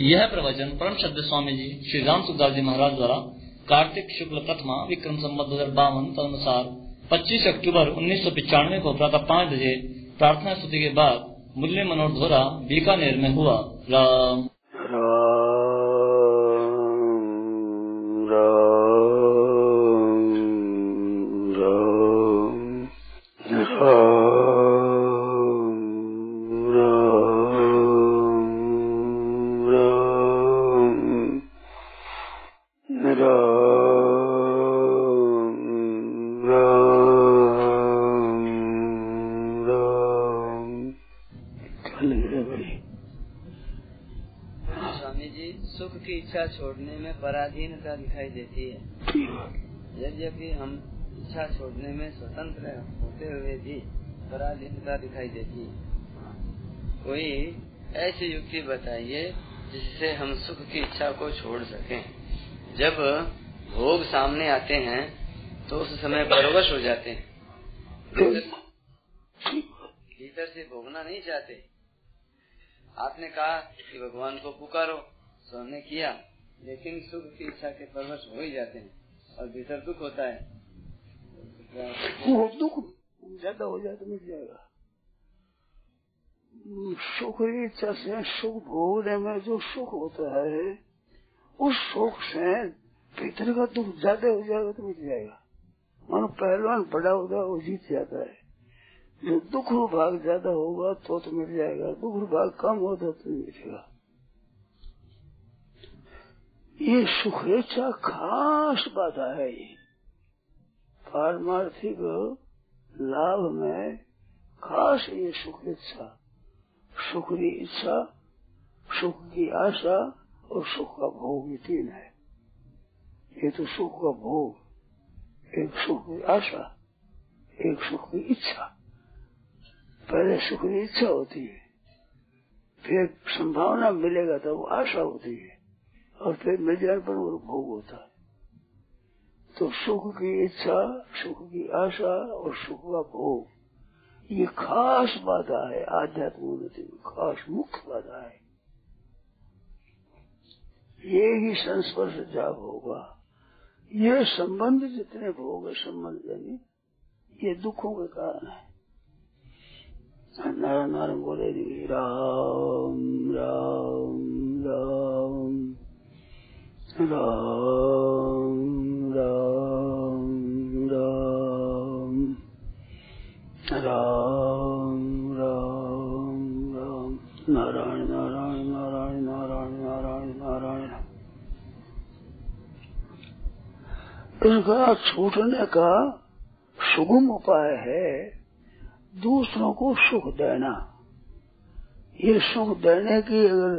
यह प्रवचन परम श्रद्ध स्वामी जी श्री राम सुखदास जी महाराज द्वारा कार्तिक शुक्ल प्रथमा विक्रम संबत दो हज़ार बावन तदनुसार 25 अक्टूबर उन्नीस सौ पिचानवे को प्रातः पाँच बजे प्रार्थना स्तुति के बाद मुरली मनोहर धोरा बीकानेर में हुआ। राम। पराधीनता दिखाई देती है। यद्यपि हम इच्छा छोड़ने में स्वतंत्र होते हुए भी पराधीनता दिखाई देती है। कोई ऐसी युक्ति बताइए जिससे हम सुख की इच्छा को छोड़ सकें। जब भोग सामने आते हैं तो उस समय परवश हो जाते हैं। भीतर से भोगना नहीं चाहते। आपने कहा कि भगवान को पुकारो तो हमने किया। लेकिन सुख की इच्छा के परवश हो ही जाते हैं और भीतर दुख होता है। वो दुख ज़्यादा हो जाए तो मिट जाएगा। सुख की इच्छा से सुख भोगने में जो सुख होता है, उस सुख से भीतर का दुख ज़्यादा हो जाएगा तो मिट जाएगा। मानो पहलवान बड़ा होगा वो जीत जाता है। जो दुख भाग ज़्यादा होगा तो तो मिट जाएगा, दुख भाग कम होगा तो मिटेगा। ये सुखेच्छा खास बाधा है ये। पारमार्थिक लाभ में खास ये सुखेच्छा सुख की इच्छा, सुख की आशा और सुख का भोग ये तीन है। ये तो सुख का भोग, एक सुख की आशा, एक सुख की इच्छा। पहले सुख की इच्छा होती है, फिर संभावना मिलेगा तो वो आशा होती है। और फिर मिल जाने पर वो भोग होता है। तो सुख की इच्छा, सुख की आशा और सुख का भोग, ये खास बाधा है, आध्यात्मिक उन्नति में खास मुख्य बाधा है। ये ही संस्पर्श जाप होगा। ये संबंध जितने भोग है, संबंध यानी ये दुखों के कारण है। नारायण नारायण बोले, राम छूटने का सुगम उपाय है दूसरों को सुख देना। ये सुख देने की अगर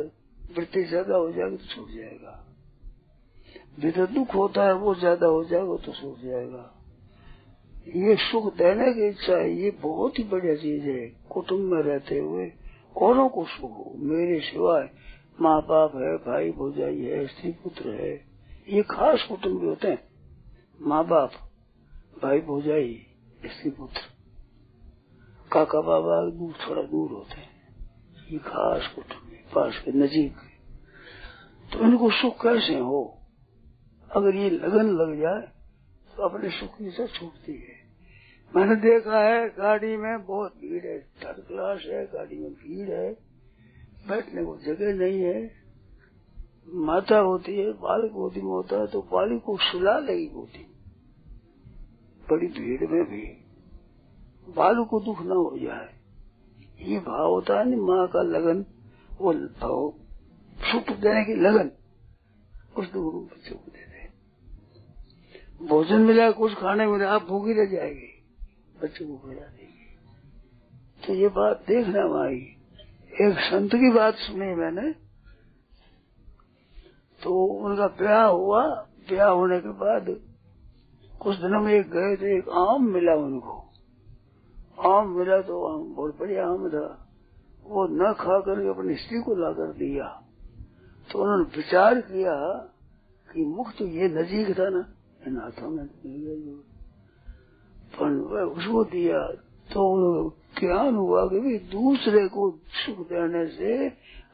वृत्ति ज़्यादा हो जाएगी तो छूट जाएगा। जिधर दुख होता है, वो ज़्यादा हो जाएगा तो सूख जाएगा। ये सुख देने की इच्छा ये बहुत ही बढ़िया चीज़ है। कुटुंब में रहते हुए औरों को सुख हो, मेरे सिवाय माँ बाप है भाई भोजाई है स्त्री पुत्र है, ये खास कुटुंब होते हैं। माँ बाप भाई भोजाई स्त्री पुत्र। काका बाबा दूर, थोड़ा दूर होते हैं। ये खास कुटुंब पास के नजीक तो इनको सुख कैसे हो? अगर ये लगन लग जाए तो अपने सुख से छूटती है। मैंने देखा है, गाड़ी में बहुत भीड़ है। थर्ड क्लास है, गाड़ी में भीड़ है। बैठने को जगह नहीं है। माता होती है, बालक गोदी में होता है तो बालिक को सुला लेगी गोदी बड़ी भीड़ में भी बालू को दुख न हो जाए। ये भाव होता है ना, माँ का लगन, वो भाव सुख देने की लगन, उस दुख बच्चों को दे दे। भोजन मिला, कुछ खाने मिला, आप भूखी रह जाएगी, बच्चों को खिला देगी। तो ये बात देखना आई एक संत की बात सुनी मैंने तो उनका ब्याह हुआ। ब्याह होने के बाद कुछ दिनों में एक गए तो एक आम मिला उनको। आम मिला तो आम बहुत बढ़िया आम था। वो न खा करके अपनी स्त्री को ला कर दिया। तो उन्होंने विचार किया कि मुख तो ये नजीक था ना, इन हाथों में उसको दिया तो ज्ञान हुआ कि भी दूसरे को सुख देने से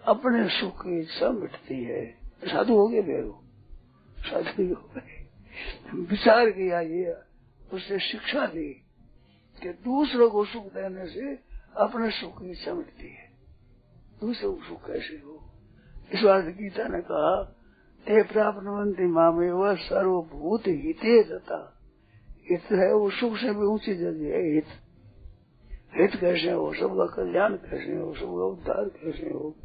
अपने सुख की इच्छा मिटती है। साधु हो गए बेरो साधु हो गए विचार किया ये उससे शिक्षा दी कि दूसरों को सुख देने से अपने सुख इच्छा मिटती है। दूसरों को सुख कैसे हो? इस बात गीता ने कहा ते प्राप्त मामे, वह सर्वभूत हिते दता हित है, वो सुख से भी ऊँची जगह है, हित। हित कैसे हो? सबका कल्याण कैसे हो? सबका उद्धार कैसे हो?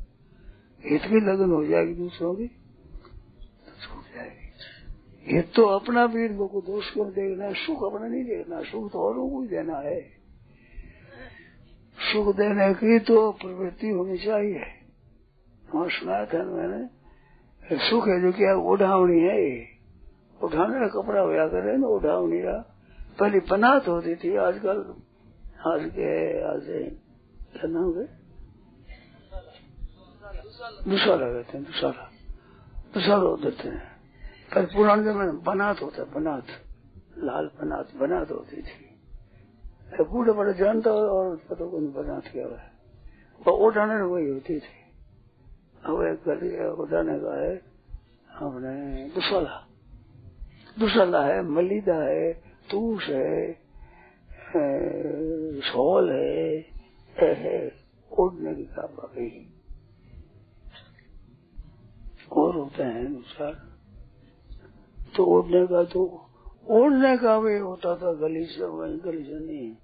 हित की लगन हो जाएगी दूसरों की। जाएगी हित तो अपना भी लोग को दोष कर देखना सुख अपना नहीं देखना सुख तो औरों को ही देना है। सुख देने की तो प्रवृत्ति होनी चाहिए। वहाँ सुनाया था मैंने? सुख है जो क्या उठावनी है उठाने का कपड़ा होया करे ना, उठावनी का। पहले पनात होती थी आजकल। आज के आज क्या नाम है? दुसाला कहते हैं, दुसाला। दुसाला देते हैं पर पुराने जमाने में बनात होता बनात लाल बनात बनात होती थी। बूढ़े बड़े जानता और पता को बनात क्या है। वो उठाने वही होती थी। अब एक गली उठाने का है अपने दुसाला दुसाला है मलिदा है तूस है शॉल है, ओढ़ने की काम गई और होते हैं अनुसार तो ओढ़ने का तो ओढ़ने का भी होता था गली से, वही गली से नहीं।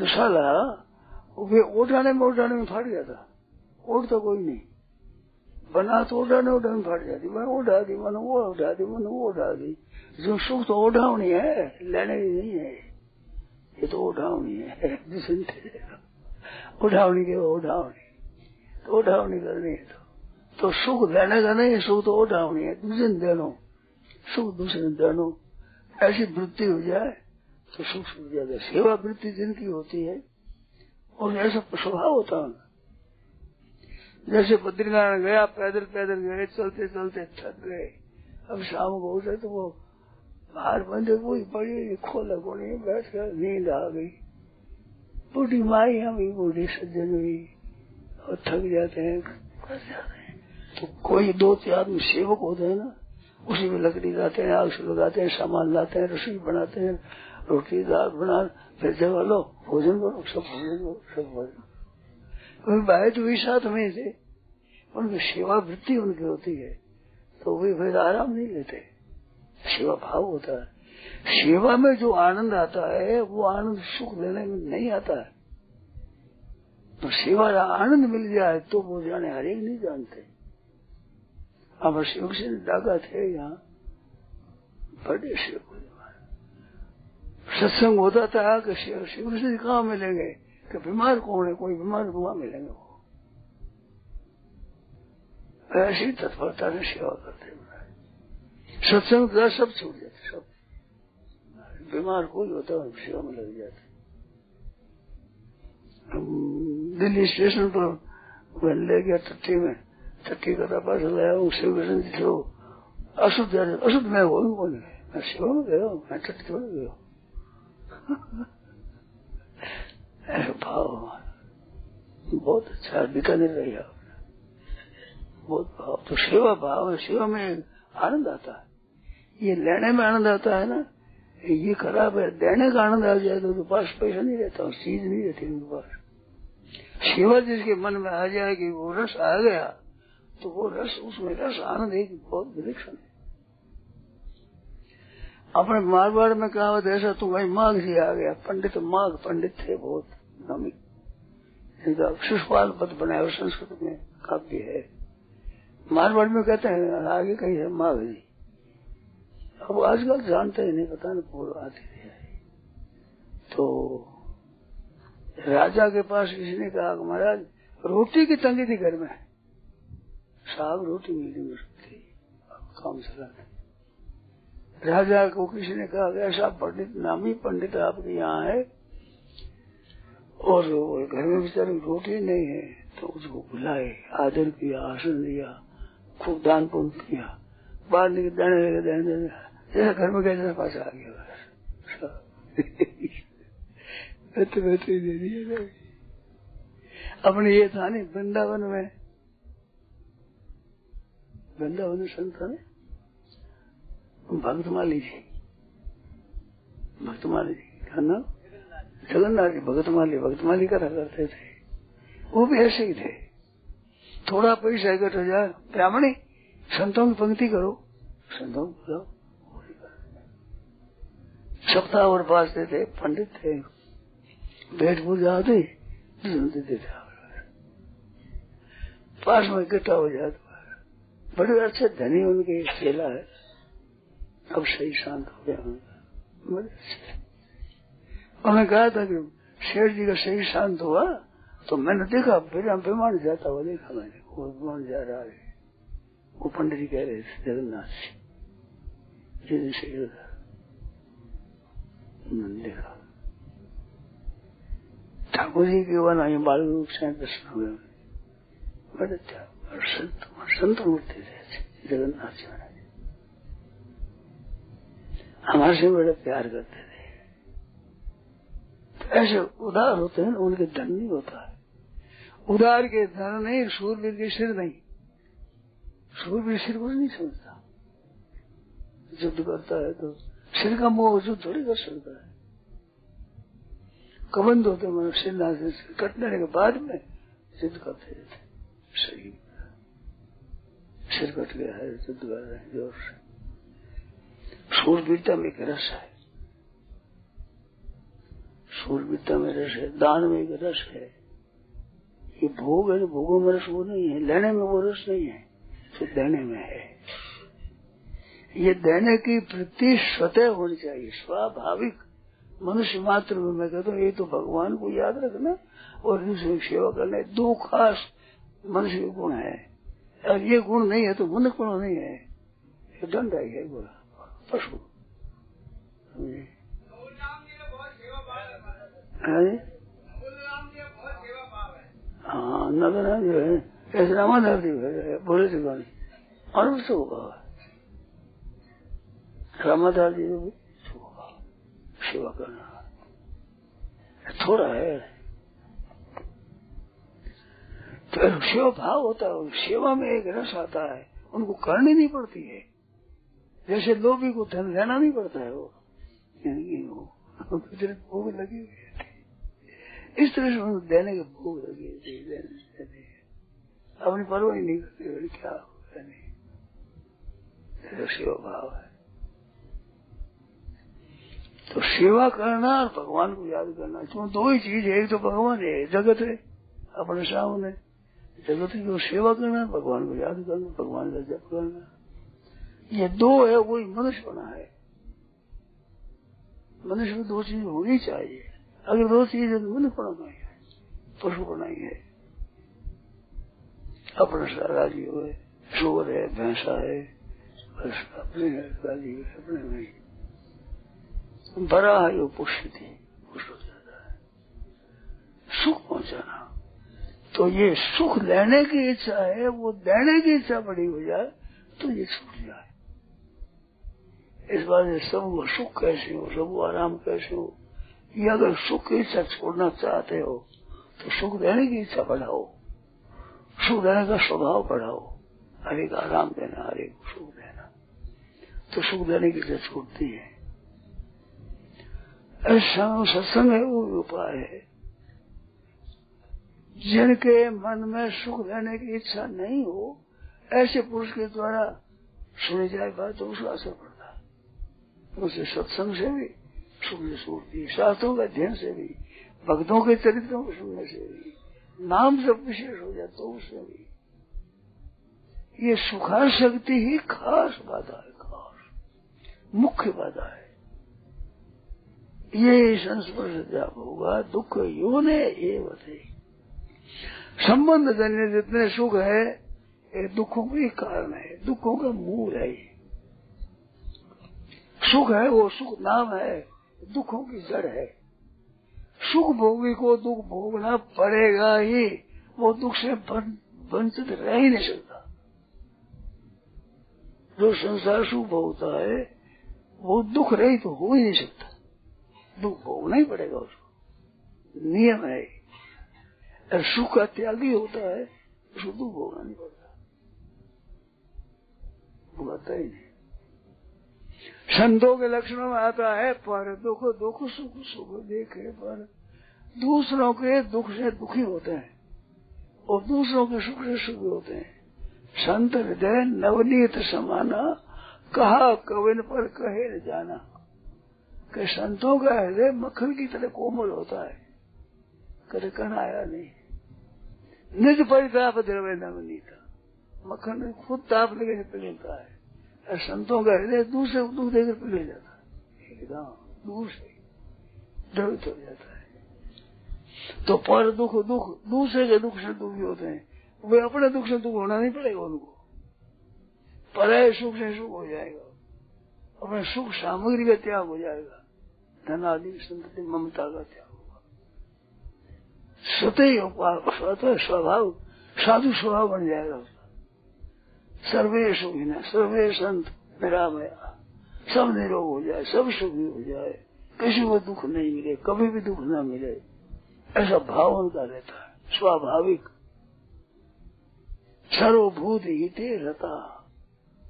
दुशाला वे उठाने में उठाने में फट गया था। ओढ़ तो कोई नहीं। बना तो उठाने उठाने में फट जाती मैं उठा दी, मैंने वो उठा दी, मैंने वो उठा दी। जो सुख तो उठावनी है, लेने की नहीं है। ये तो उठावनी है उठावनी के उठावनी। तो उठावनी करनी है तो। तो सुख देने का नहीं सुख तो उठावनी है दूसरे देनो सुख दूसरे दिन देनो ऐसी वृत्ति हो जाए तो सुख सुख जाएगा सेवा वृत्ति जिनकी होती है और ऐसा स्वभाव होता है। जैसे बद्रीनारायण गया, पैदल पैदल गए, चलते चलते थक गए। अब शाम को उठे तो वो बाहर बंदे कोई बड़ी खोला कोनी बैठ कर नींद आ गई। बूढ़ी माई हमी बूढ़ी सज्जन हुई और थक जाते हैं। फंस जाते तो कोई दो चार आदमी सेवक होते हैं ना, उसी में लकड़ी लाते हैं, आग से लगाते हैं, सामान लाते हैं, रसोई बनाते हैं, रोटी, दाल बना, फिर जगह लो, भोजन करो, सब भोजन करो, सब भोजन भाई तो भी साथ में थे, उनकी सेवा वृत्ति उनकी होती है तो वे फिर आराम नहीं लेते। सेवा भाव होता है। सेवा में जो आनंद आता है, वो आनंद सुख लेने में नहीं आता है। तो सेवा आनंद मिल जाए तो वो जाने हरेक नहीं जानते। अब शिव से डाका थे यहाँ। बड़े शिव सत्संग होता था कि शिव से कहाँ मिलेंगे? कि बीमार कौन है? कोई बीमार वहाँ मिलेंगे वो। ऐसी तत्परता से सेवा करते सत्संग का सब छूट जाते सब। बीमार कोई होता है, सेवा में लग जाते दिल्ली स्टेशन पर ले गया टट्टी में। टट्टी का पास लाया हूँ शिव जी अशुद्ध अशुद्ध मैं हो कौन मैं सेवा में गया मैं टट्टी छोड़ गया भाव बहुत अच्छा बीकानेर रही बहुत भाव तो सेवा भाव है सेवा में आनंद आता है ये लेने में आनंद आता है ना ये खराब है देने का आनंद आ जाए तो पास पैसा नहीं रहता चीज़ नहीं रहती उनके पास सेवा जिसके मन में आ जाएगी वो रस आ गया तो वो रस, उसमें रस आनंद एक बहुत विलक्षण है। अपने मारवाड़ में कहावत ऐसा तो वही माघ से आ गया। पंडित माघ पंडित थे बहुत नमी। इनका शिशुपाल पद बनाया संस्कृत में काव्य है। मारवाड़ में कहते हैं, आगे कहीं है माघ जी। अब आजकल जानते ही नहीं पता नहीं पूर्व आती तो राजा के पास किसी ने कहा महाराज, रोटी की तंगी थी घर में। साग रोटी मिलती मुश्किल थी काम चला राजा? को किसी ने कहा ऐसा पंडित, नामी पंडित आपके यहाँ है और घर में बेचारे रोटी नहीं है तो उसको बुलाए, आदर किया, आसन दिया, खूब दान पुण्य किया। बाहर निकल देने लगे, देने जैसा घर में गए पास आ गया? बैठे दे दिया अपने ये था नहीं वृंदावन में वृंदावन संत है। भक्तमाली जी भक्तमाली जी का नाम जगन्नाथ जी भगतमाली भगतमाली करा करते थे। वो भी ऐसे ही थे। थोड़ा पैसा इकट्ठ हो जाए ब्राह्मणी, संतों की पंक्ति करो। संतों को बुलाओ सप्ताह और पास थे पंडित थे। भेंट पूजा आती थे। पास में इकट्ठा हो जाता। बड़े अच्छे धनी उनके चेला है। अब सही शांत हो गया उन्होंने कहा था कि शेर जी का सही शांत हुआ तो मैंने देखा, फिर हम विमान जाता हुआ देखा मैंने, वो विमान जा रहा है। वो पंडित जी कह रहे थे, जगन्नाथ जी दिन मैंने देखा। ठाकुर जी के ये बाल रूप से दर्शन हुए। बड़े संत संत मूर्ति थे जगन्नाथ जी महाराज हमारे से बड़े प्यार करते थे तो ऐसे उदार होते हैं उनके धन नहीं होता है। उदार के धन नहीं सूरवीर के सिर नहीं। सूरवीर सिर कुछ नहीं समझता। युद्ध करता है तो सिर का मोह युद्ध थोड़ी कर सकता है। कबंध होते मनुष्य सिर कटने के बाद में युद्ध करते थे सही। सिर कट गया है युद्ध कर ज़ोर से। सूरवीरता में एक रस है। सूरवीरता में रस है, दान में एक रस है। ये भोग है, भोगों में रस वो नहीं है, लेने में वो रस नहीं है तो देने में है। ये देने की वृत्ति स्वतः होनी चाहिए, स्वाभाविक। मनुष्य मात्र में मैं कहता हूँ, ये तो भगवान को याद रखना और इनसे सेवा करना दो खास मनुष्य गुण है। और ये गुण नहीं है तो मनुष्य गुण नहीं है। दंड है बोला पशु। हाँ नगर जो है। ऐसे रामाधार जी बोले थे गाने और उससे होगा। रामाधार जी सेवा करना। थोड़ा है। तो सेवा भाव होता है, सेवा में एक रस आता है, उनको करनी नहीं पड़ती है। जैसे लोभी को धन लेना नहीं पड़ता है वो। वो भोग लगी हुई है। इस तरह से उनको देने के भोग लगे थे देने अपनी परवाही नहीं करते क्या होगा नहीं सेवा भाव है। तो सेवा करना और भगवान को याद करना इसमें दो ही चीज़ है, एक तो भगवान है, जगत है, अपने सामने। जगत की सेवा करना भगवान को याद करना, भगवान का जप करना ये दो है वही मनुष्य बना है। मनुष्य में दो चीज़ होनी चाहिए। अगर दो चीज़ है तो मनुष्य बना है पशु बना ही है, अपना सारा जी है शोर है, भैंसा है, बस अपने राज़ी अपने नहीं बड़ा है वो पुष्य थी पुष्ट हो जाता है। सुख पहुंचाना। तो ये सुख लेने की इच्छा है, वो देने की इच्छा बड़ी हो जाए तो ये छूट जाए। इस से सब सुख कैसे हो, सब आराम कैसे हो? ये अगर सुख की इच्छा छोड़ना चाहते हो तो सुख देने की इच्छा बढ़ाओ। सुख देने का स्वभाव बढ़ाओ। हरे का आराम देना, हरे को सुख देना। तो सुख देने की इच्छा छूटती है। ऐसा सत्संग है, वो उपाय है। जिनके मन में सुख देने की इच्छा नहीं हो, ऐसे पुरुष के द्वारा सुनी जाए बात तो उसका असर पड़ता है। उसे सत्संग से भी सुख में सूटती शास्त्रों के अध्ययन से भी, भक्तों के चरित्रों को सुनने से भी, नाम जब विशेष हो जाए तो उससे भी। ये सुखा शक्ति ही खास बाधा है, खास। मुख्य बाधा है। ये संस्पर्श जब होगा, दुख योने एवं संबंध जन्य जितने सुख है, ये दुखों के कारण है, दुखों का मूल है सुख है वो, सुख नाम है, दुखों की जड़ है। सुख भोगी को दुख भोगना पड़ेगा ही, वो दुख से वंचित रह ही नहीं सकता। जो संसार सुख भोगता है, वो दुख रही तो हो ही नहीं सकता। दुख भोगना ही पड़ेगा उसको। नियम है सुख का त्यागी होता है उसको दुख भोगना नहीं पड़ता। भोगता ही नहीं। संतों के लक्षणों में आता है, पर दुख दुख, सुख सुख, देखे पर दूसरों के दुख से दुखी होते हैं, और दूसरों के सुख से सुखी होते हैं। संत हृदय नवनीत समाना, कहा कविन पर कहे न जाना। कि संतों का हृदय मक्खन की तरह कोमल होता है कभी कण आया नहीं। निज परिताप द्रव्य नवनीता मक्खन खुद ताप लगे पिघलता है। संतों का हृदय दूर से दुख देकर पिघल जाता है। एकदम दूर से द्रवित हो जाता है। तो पर दुख दुख, दूसरे के दुख से दुखी होते हैं। वे अपने दुख से दुख होना नहीं पड़ेगा उनको। पर सुख से सुख हो जाएगा। अपने सुख सामग्री का त्याग हो जाएगा। धनादि संतति ममता का त्याग। स्वतः स्वतः स्वभाव साधु स्वभाव बन जाएगा उसका। सर्वे सुखी न, सर्वे संत सब निरोग हो जाए, सब सुखी हो जाए। किसी को दुख नहीं मिले, कभी भी दुख न मिले। ऐसा भाव उनका रहता है, स्वाभाविक। सर्वभूत हिते रहता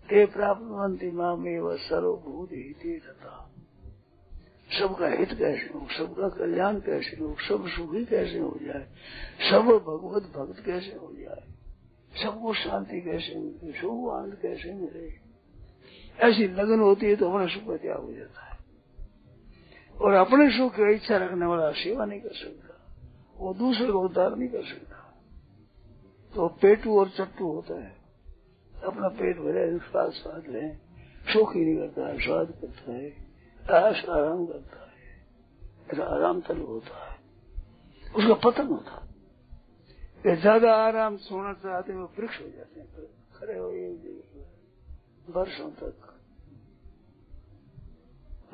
ते प्राप्त माँ में वह सर्वभूत हिते रहता सबका हित कैसे हो, सबका कल्याण कैसे हो, सब सुखी कैसे हो जाए, सब भगवत भक्त कैसे हो जाए, सबको शांति कैसे मिले सुख आनंद कैसे मिले। ऐसी लगन होती है तो अपना सुख का त्याग हो जाता है। और अपने सुख की इच्छा रखने वाला सेवा नहीं कर सकता, वो दूसरे को उद्धार नहीं कर सकता। तो पेटू और चट्टू होता है, अपना पेट भरे स्वाद स्वाद ले, सुख ही नहीं करता है स्वाद करता है। ऐश आराम करता है ऐसा आराम तल होता है। उसका पतन होता है। ज़्यादा आराम सोना चाहते हैं, वो वृक्ष हो जाते हैं खड़े हो वर्षों तक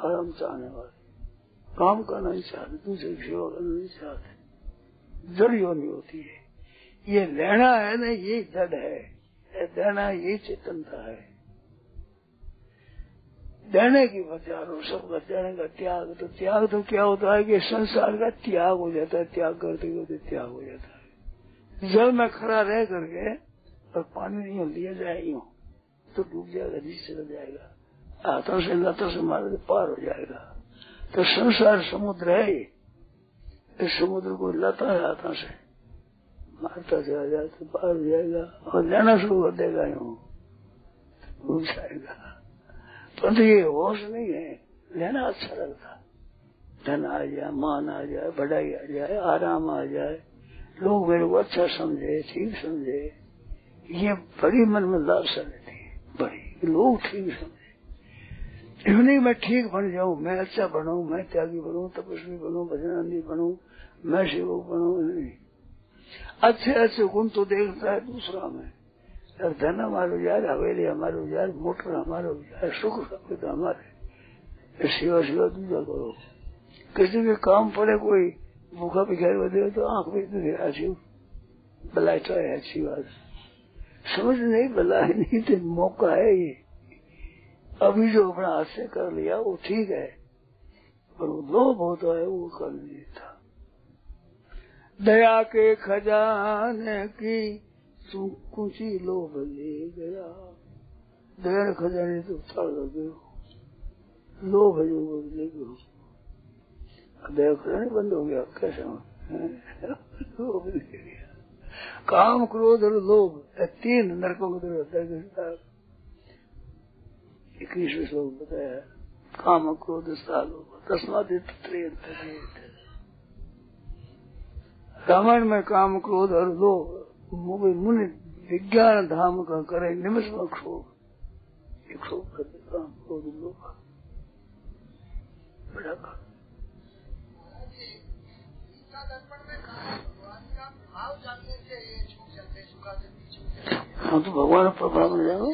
आराम चाहने वाले। काम करना नहीं चाहते, दूसरे सेवा करना नहीं चाहते। जड़ योनि होती है। ये लेना है ना, ये जड़ है। देना ये चेतनता है। देने की बचारो सबका देने का त्याग तो त्याग तो क्या होता है कि संसार का त्याग हो जाता है, त्याग करते करते त्याग हो जाता है। जल में खड़ा रह करके और पानी नहीं लिया जाए यूँ तो डूब जाएगा, नीचे चला जाएगा हाथों से लतों से मारे तो पार हो जाएगा। तो संसार समुद्र है इस समुद्र को लाता है हाथों से। मारता चला जाए तो पार हो जाएगा और लेना शुरू कर देगा यूँ डूब जाएगा। परंतु ये होश नहीं है। लेना अच्छा लगता धन आ जाए, मान आ जाए बढ़ाई आ जाए, आराम आ जाए। लोग मेरे को अच्छा समझे, ठीक समझे। ये बड़ी मन में लालसा रहती है। बड़ी। लोग ठीक समझे। नहीं मैं ठीक बन जाऊँ? मैं अच्छा बनू, मैं त्यागी बनू, तपस्वी बनू भजनानी बनू, मैं शिव बनू? नहीं। अच्छे अच्छे गुण तो देखता है दूसरा में। धन हमारो यार हवेली हमारो यार मोटर हमारो यार सुख सब हमारे सेवा सेवा दूसरा करो किसी के काम पड़े कोई भूखा भिखारी बदले तो आँख में तो अच्छी भलाई तो है अच्छी बात समझ नहीं भलाई नहीं तो मौका है ये अभी जो अपना हाथ से कर लिया वो ठीक है पर वो लोभ होता है वो कर नहीं था दया के खजाने की तू कुछ ही लोभ ले गया। दया खजाने तो कर गए लोभ जो ले गए दया खजाने बंद हो गया, कैसे लोभ ले गया। काम क्रोध और लोभ तीन नरकों को दर्द इक्कीसवें श्लोक बताया, काम क्रोध लोभ। तस्मात रामायण में काम क्रोध और लोभ मुनि विज्ञान धाम का करे निमिष में क्षोभ क्षोभ करते काम क्रोध काम। हाँ तो भगवान प्रभाव में जाओ।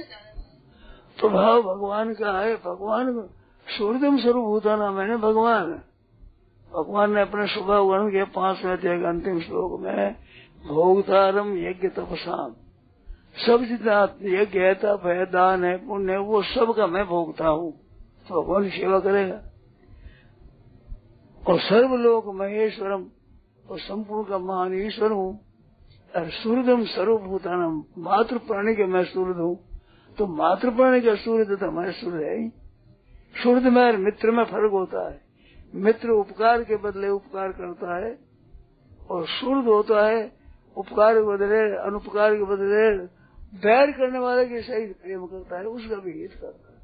प्रभाव भगवान का है, भगवान सूर्यदम स्वरूप होता ना मैंने भगवान। भगवान ने अपने स्वभाव वर्णन किया पाँचवें अध्याय के अंतिम श्लोक में भोगतारम यज्ञ तपसाम सब जितना यज्ञ है, तप है, दान है, पुण्य है, वो सब का मैं भोगता हूँ। तो भगवान सेवा करेगा। और सर्वलोक महेश्वरम और संपूर्ण का महान ईश्वर हूँ। और सूर्यम सर्वभूतान मातृ प्राणी के मैं सूर्य हूँ। तो मातृ प्राणी का सूर्य तो हमारे सूर्य है ही। सूर्य में मित्र में फ़र्क होता है। मित्र उपकार के बदले उपकार करता है। और सूर्य होता है उपकार के बदले, अनुपकार के बदले, बैर करने वाले के सही प्रेम करता है, उसका भी हित करता है।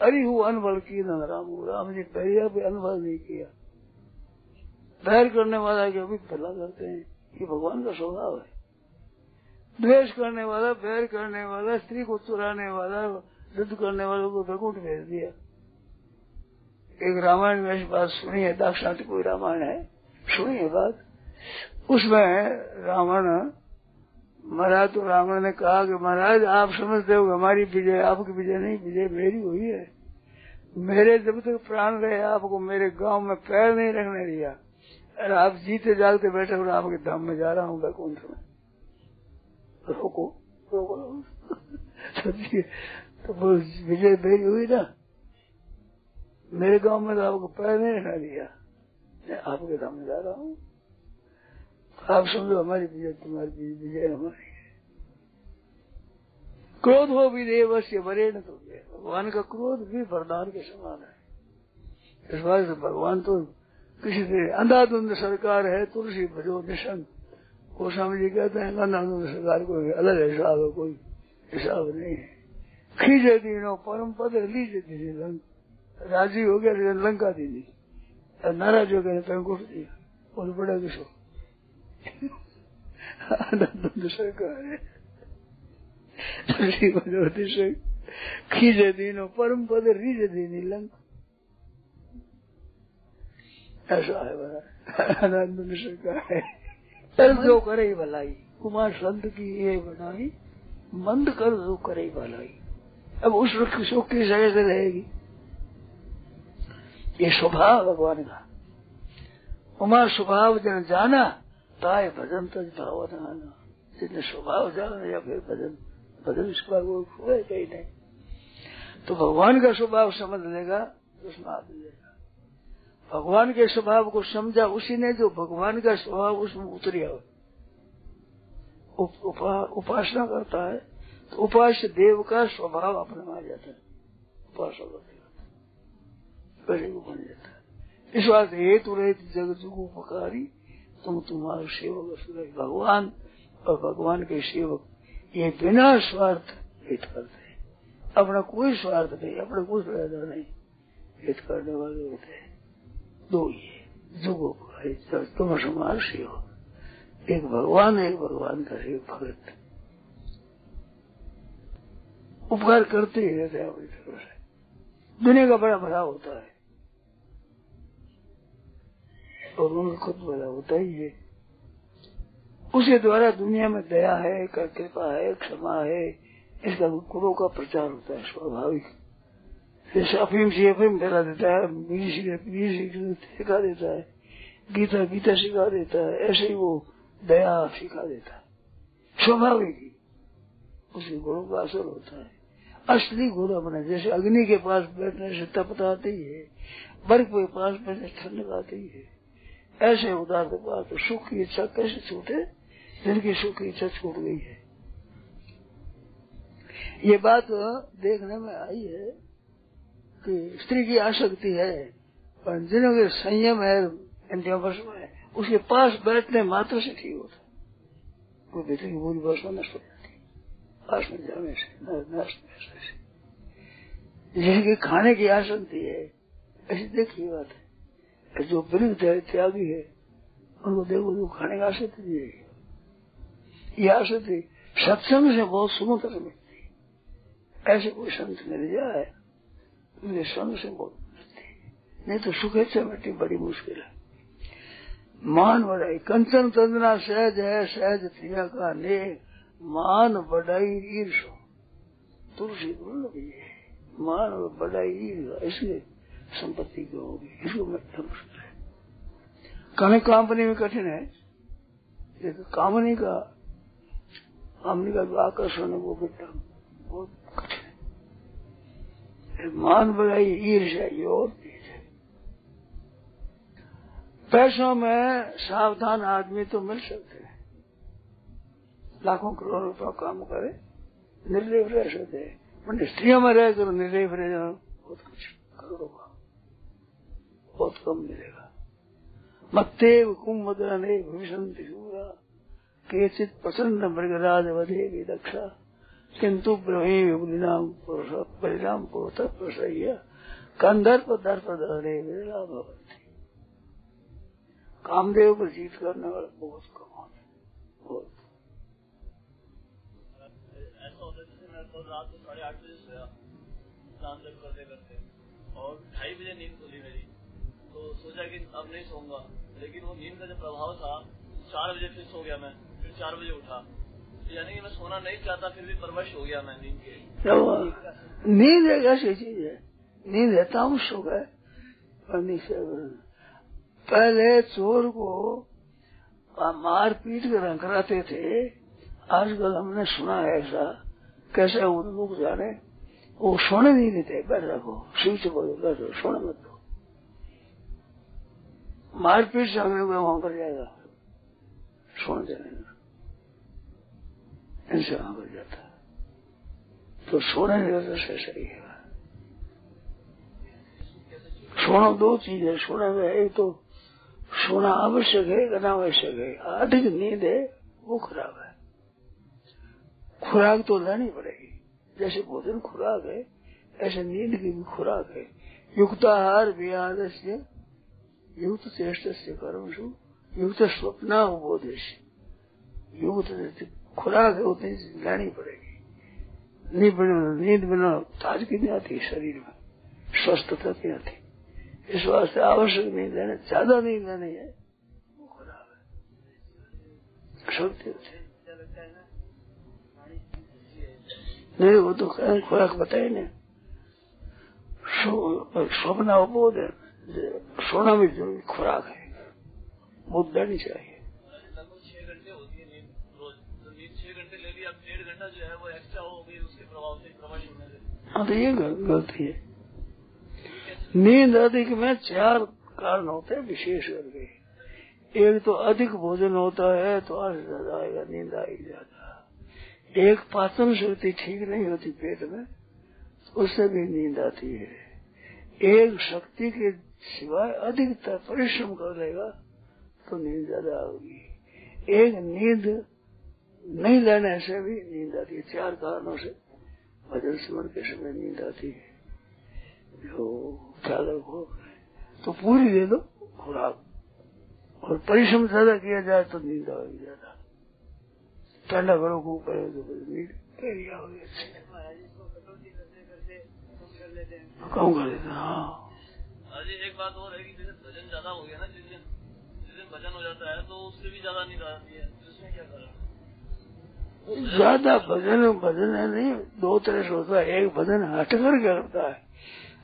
अरे हूँ अनबल की न, राम राम जी, पहले भी अनुभव नहीं किया। बैर करने वाला के अभी भला करते हैं, ये भगवान का स्वभाव है। द्वेष करने वाला, बैर करने वाला, स्त्री को चुराने वाला, युद्ध करने वालों को बैकुंठ भेज दिया। एक रामायण में बात सुनी है दाक्षांत कोई रामायण है? सुनी है बात? उसमें रावण, महाराज तो रावण ने कहा कि महाराज, आप समझते हो हमारी विजय, आपकी विजय नहीं, विजय मेरी हुई है। मेरे जब तक प्राण रहे, आपको मेरे गाँव में पैर नहीं रखने दिया। अरे आप जीते जागते बैठे और आपके धाम में जा रहा हूँ बैकुंठ में। रोको रोको तो विजय मेरी हुई ना। मेरे गाँव में तो आपको पैर नहीं रखने दिया। मैं आपके धाम में जा रहा हूँ। आप समझो हमारी विजय तुम्हारी विजय हमारी है क्रोध हो भी देव से न तो भगवान का क्रोध भी वरदान के समान है। इस बात से भगवान तो किसी से अंधाधुंध सरकार है, तुलसी भजो निशन गोस्वामी जी कहते हैं अंधाधुंध सरकार कोई अलग हिसाब है, कोई हिसाब नहीं है। खींचे दीनो, परम पद लीजे दी लंक। राज़ी हो गया लंका दी दी नाराज़ हो गया तो दिया। और बड़ा किशोर आनंद सरकार है से खीजे दीनो परम पद रीज दीनी लंक ऐसा है बड़ा आनंद सरकार है कर्म जो करे भलाई कुमार संत की ये बनाई मंद कर जो करे भलाई अब उस सुख की जगह से रहेगी ये स्वभाव भगवान का उमा स्वभाव जन जाना ताय भजन तज भावना जिसने स्वभाव जाना या फिर भजन भजन स्वभाव वो कहीं नहीं? तो भगवान का स्वभाव समझ लेगा उसमें आ जाएगा भगवान के स्वभाव को समझा उसी ने जो भगवान का स्वभाव उसमें उतरिया। उप, उपा, उपासना करता है तो उपास्य देव का स्वभाव अपने में आ जाता है। उपासना बन जाता है। इस बात हेतु रहित जगत जुग उपकारी तुम तुम्हारे सेवक सूरज भगवान, और भगवान के सेवक, ये बिना स्वार्थ हित करते हैं। अपना कोई स्वार्थ नहीं, अपना कोई फ़ायदा नहीं, हित करने वाले होते हैं। दो ये जुगो तुम समाज सेवक एक भगवान एक भगवान का सेवक भगत। उपकार करते ही रहते हैं अपनी तरफ़ से दुनिया का बड़ा भला होता है। और उनका खुद बड़ा होता ही है उसके द्वारा दुनिया में दया है कृपा है, क्षमा है, इसका गुरु का प्रचार होता है, स्वाभाविक। जैसे अफीम से अफीम फैला देता है सिखा देता है, गीता गीता सिखा देता है, ऐसे ही वो दया सिखा देता है। स्वाभाविक ही उसके गुरु का असर होता है। असली गुरु अपना जैसे अग्नि के पास बैठने से तपत आती है, बर्फ़ के पास बैठने ठंड आती है। ऐसे उदार बात तो सुख की इच्छा कैसे छूटे? जिनकी सुख की इच्छा छूट गई है। ये बात देखने में आई है कि स्त्री की आसक्ति है, पर के संयम है, इंद्रियों बस में उसके पास बैठने मात्र से ठीक होता वो भीतर की भूल बस में नष्ट हो जाती पास में जाने से नष्ट जिनकी खाने की आसक्ति है, ऐसी देखी बात है। जो विरुद्ध है, त्यागी है, उनको देखो जो खाने का रहेगी ये आसक्ति सत्संग से बहुत सुमत मिलती ऐसे कोई संत मिल जाए मेरे संग से बहुत मिलती। नहीं तो सुखे से मिट्टी बड़ी मुश्किल है। मान बढ़ाई कंचन तंदना सहज है, सहज प्रिया का ने मान बढ़ाई ईर्षो तुलसी दुर्लभ है। मान बढ़ाई ईर्षा इसलिए संपत्ति क्यों होगी। इसको मुश्किल है। कहने कामनी में कठिन है। लेकिन कामनी का कामनी का जो आकर्षण है वो मिटना बहुत कठिन है। मान बढ़ाई ईर्षा ये और चीज़ है। पैसों में सावधान आदमी तो मिल सकते हैं। लाखों करोड़ रुपया काम करे निर्लेप रह सकते हैं। स्त्रियों में रह कर निर्लेप रह जाओ बहुत कुछ करोड़ों बहुत कम मिलेगा। मत्तेव कुंभने भविष्य शूरा। केचित प्रसन्न मृगराज वधे भी दक्षा। किंतु ब्रह्म परिणाम पुरुष प्रसह्य कंदर्प दर्प दरे विरला भवती कामदेव पर जीत करने वाला बहुत कम होते बहुत। है जैसे रात को साढ़े आठ बजे सोया स्नान जब करते करते और ढाई बजे नींद खुली मेरी। तो सोचा कि अब नहीं सोऊँगा। लेकिन वो नींद का जो प्रभाव था, चार बजे फिर सो गया मैं। फिर चार बजे उठा। यानी कि मैं सोना नहीं चाहता, फिर भी परवश हो गया मैं नींद के। नींद एक ऐसी चीज़ है। नींद है तामस हो गए पहले चोर को मार पीट कर कराते थे। आजकल हमने सुना है ऐसा। कैसे उन्मुख जाने? वो सोने नहीं देते, बैठ रखो। स्विच बोलो बैठो सोने मत मारपीट से हमें वहाँ कर जाएगा सोने देने इनसे वहाँ कर जाता। तो सोने देने से सही है। सोना दो चीज़ है सोने में एक तो सोना आवश्यक है अनावश्यक है। अधिक नींद है, वो खराब है। खुराक तो लेनी पड़ेगी। जैसे भोजन खुराक है, ऐसे नींद की भी खुराक है। युक्ताहार विहार से युक्त चेष्ट से कर्म सु युक्त स्वप्न बोधेश युक्त खुराक है उतनी लेनी पड़ेगी। नींद बिना नींद बिना ताजगी नहीं आती शरीर में स्वस्थता नहीं आती। इस वास्ते आवश्यक नहीं लेना ज़्यादा नहीं लेनी है, वो खराब है। शक्ति नहीं, वो तो खुराक बताए ना। स्वप्न अवबोध है। सोना भी ज़रूरी, खुराक है। वो देनी चाहिए। है तो ये गलती है। नींद अधिक में चार कारण होते हैं, विशेष करके। एक तो अधिक भोजन होता है तो आज ज़्यादा आएगा, नींद आएगी ज़्यादा एक पाचन शक्ति ठीक नहीं होती पेट में, उससे भी नींद आती है। एक शक्ति के सिवाय अधिकतर परिश्रम कर लेगा तो नींद ज़्यादा होगी एक नींद नहीं लेने से भी नींद आती है। चार कारणों से भजन स्मरण के समय नींद आती है। जो ख्याल रखो तो पूरी दे दो खुराक। और परिश्रम ज़्यादा किया जाए तो नींद आएगी ज़्यादा। ठंडा करो को करे तो नींद अच्छी कम कर देते हाँ। अरे एक बात और है कि जैसे भजन ज़्यादा हो गया ना जिस दिन जिस दिन भजन हो जाता है तो उससे भी ज़्यादा नींद आती है। तो इसमें क्या करें ज़्यादा भजन भजन है नहीं दो तरह से होता है। एक भजन हट कर करता है।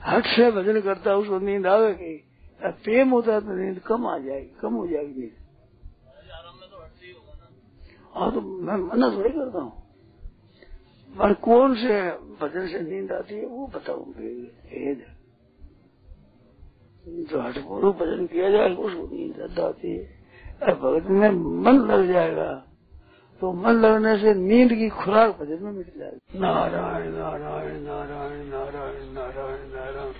हट से भजन करता है उसको नींद आवेगी प्रेम होता है तो नींद कम आ जाएगी कम हो जाएगी नींद। आराम में तो हटसे ही तो मैं मना थोड़ी करता हूँ। पर कौन से भजन से नींद आती है वो बताऊँगी। भेद जो हटपूर्व भजन किया जाएगा उसको नींद श्रद्धा आती है भगत में मन लग जाएगा तो मन लगने से नींद की खुराक भजन में मिल जाएगी। नारायण नारायण नारायण नारायण नारायण नारायण।